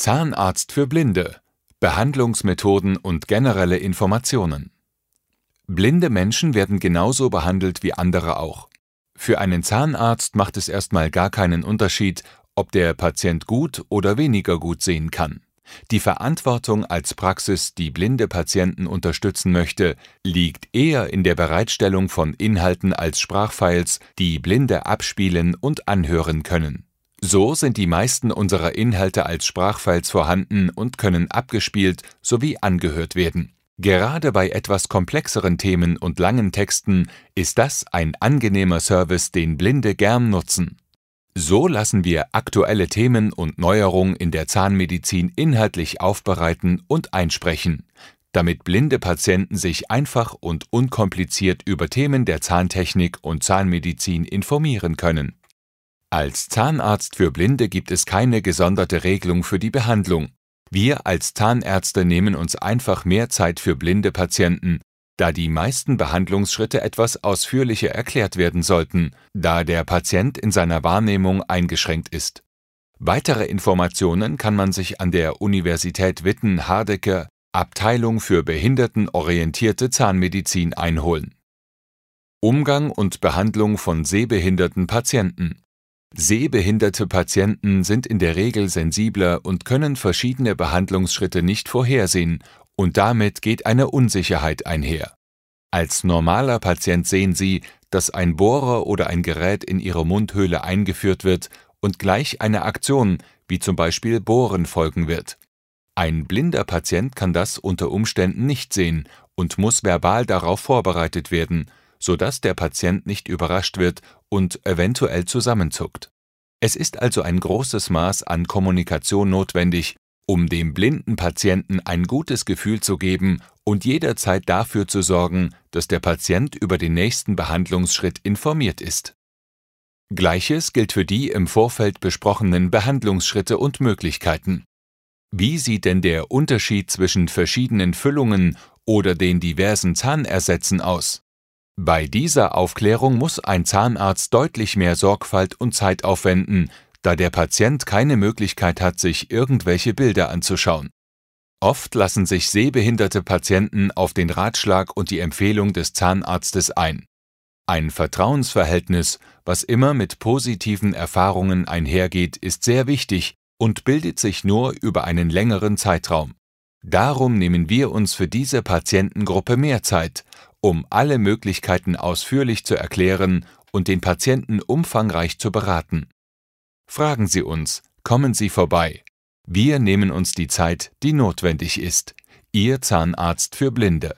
Zahnarzt für Blinde Behandlungsmethoden und generelle Informationen Blinde Menschen werden genauso behandelt wie andere auch. Für einen Zahnarzt macht es erstmal gar keinen Unterschied, ob der Patient gut oder weniger gut sehen kann. Die Verantwortung als Praxis, die blinde Patienten unterstützen möchte, liegt eher in der Bereitstellung von Inhalten als Sprachfiles, die Blinde abspielen und anhören können. So sind die meisten unserer Inhalte als Sprachfiles vorhanden und können abgespielt sowie angehört werden. Gerade bei etwas komplexeren Themen und langen Texten ist das ein angenehmer Service, den Blinde gern nutzen. So lassen wir aktuelle Themen und Neuerungen in der Zahnmedizin inhaltlich aufbereiten und einsprechen, damit blinde Patienten sich einfach und unkompliziert über Themen der Zahntechnik und Zahnmedizin informieren können. Als Zahnarzt für Blinde gibt es keine gesonderte Regelung für die Behandlung. Wir als Zahnärzte nehmen uns einfach mehr Zeit für blinde Patienten, da die meisten Behandlungsschritte etwas ausführlicher erklärt werden sollten, da der Patient in seiner Wahrnehmung eingeschränkt ist. Weitere Informationen kann man sich an der Universität Witten-Hardecke Abteilung für behindertenorientierte Zahnmedizin einholen. Umgang und Behandlung von sehbehinderten Patienten Sehbehinderte Patienten sind in der Regel sensibler und können verschiedene Behandlungsschritte nicht vorhersehen, und damit geht eine Unsicherheit einher. Als normaler Patient sehen Sie, dass ein Bohrer oder ein Gerät in Ihre Mundhöhle eingeführt wird und gleich eine Aktion, wie zum Beispiel Bohren, folgen wird. Ein blinder Patient kann das unter Umständen nicht sehen und muss verbal darauf vorbereitet werden, sodass der Patient nicht überrascht wird und eventuell zusammenzuckt. Es ist also ein großes Maß an Kommunikation notwendig, um dem blinden Patienten ein gutes Gefühl zu geben und jederzeit dafür zu sorgen, dass der Patient über den nächsten Behandlungsschritt informiert ist. Gleiches gilt für die im Vorfeld besprochenen Behandlungsschritte und Möglichkeiten. Wie sieht denn der Unterschied zwischen verschiedenen Füllungen oder den diversen Zahnersätzen aus? Bei dieser Aufklärung muss ein Zahnarzt deutlich mehr Sorgfalt und Zeit aufwenden, da der Patient keine Möglichkeit hat, sich irgendwelche Bilder anzuschauen. Oft lassen sich sehbehinderte Patienten auf den Ratschlag und die Empfehlung des Zahnarztes ein. Ein Vertrauensverhältnis, was immer mit positiven Erfahrungen einhergeht, ist sehr wichtig und bildet sich nur über einen längeren Zeitraum. Darum nehmen wir uns für diese Patientengruppe mehr Zeit um alle Möglichkeiten ausführlich zu erklären und den Patienten umfangreich zu beraten. Fragen Sie uns, kommen Sie vorbei. Wir nehmen uns die Zeit, die notwendig ist. Ihr Zahnarzt für Blinde.